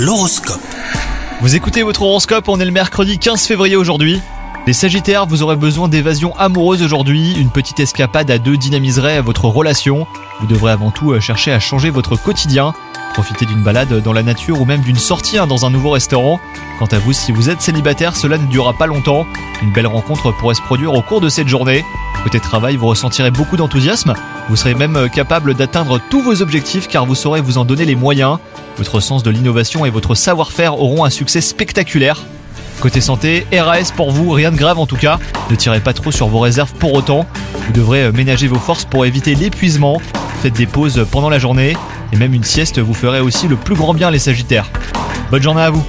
L'horoscope. Vous écoutez votre horoscope, on est le mercredi 15 février aujourd'hui. Les Sagittaires, vous aurez besoin d'évasion amoureuse aujourd'hui. Une petite escapade à deux dynamiserait votre relation. Vous devrez avant tout euh, chercher à changer votre quotidien. Profitez d'une balade dans la nature ou même d'une sortie hein, dans un nouveau restaurant. Quant à vous, si vous êtes célibataire, cela ne durera pas longtemps. Une belle rencontre pourrait se produire au cours de cette journée. Côté travail, vous ressentirez beaucoup d'enthousiasme. Vous serez même euh, capable d'atteindre tous vos objectifs car vous saurez vous en donner les moyens. Votre sens de l'innovation et votre savoir-faire auront un succès spectaculaire. Côté santé, RAS pour vous, rien de grave en tout cas. Ne tirez pas trop sur vos réserves pour autant. Vous devrez euh, ménager vos forces pour éviter l'épuisement. Faites des pauses pendant la journée. Et même une sieste vous ferait aussi le plus grand bien les Sagittaires. Bonne journée à vous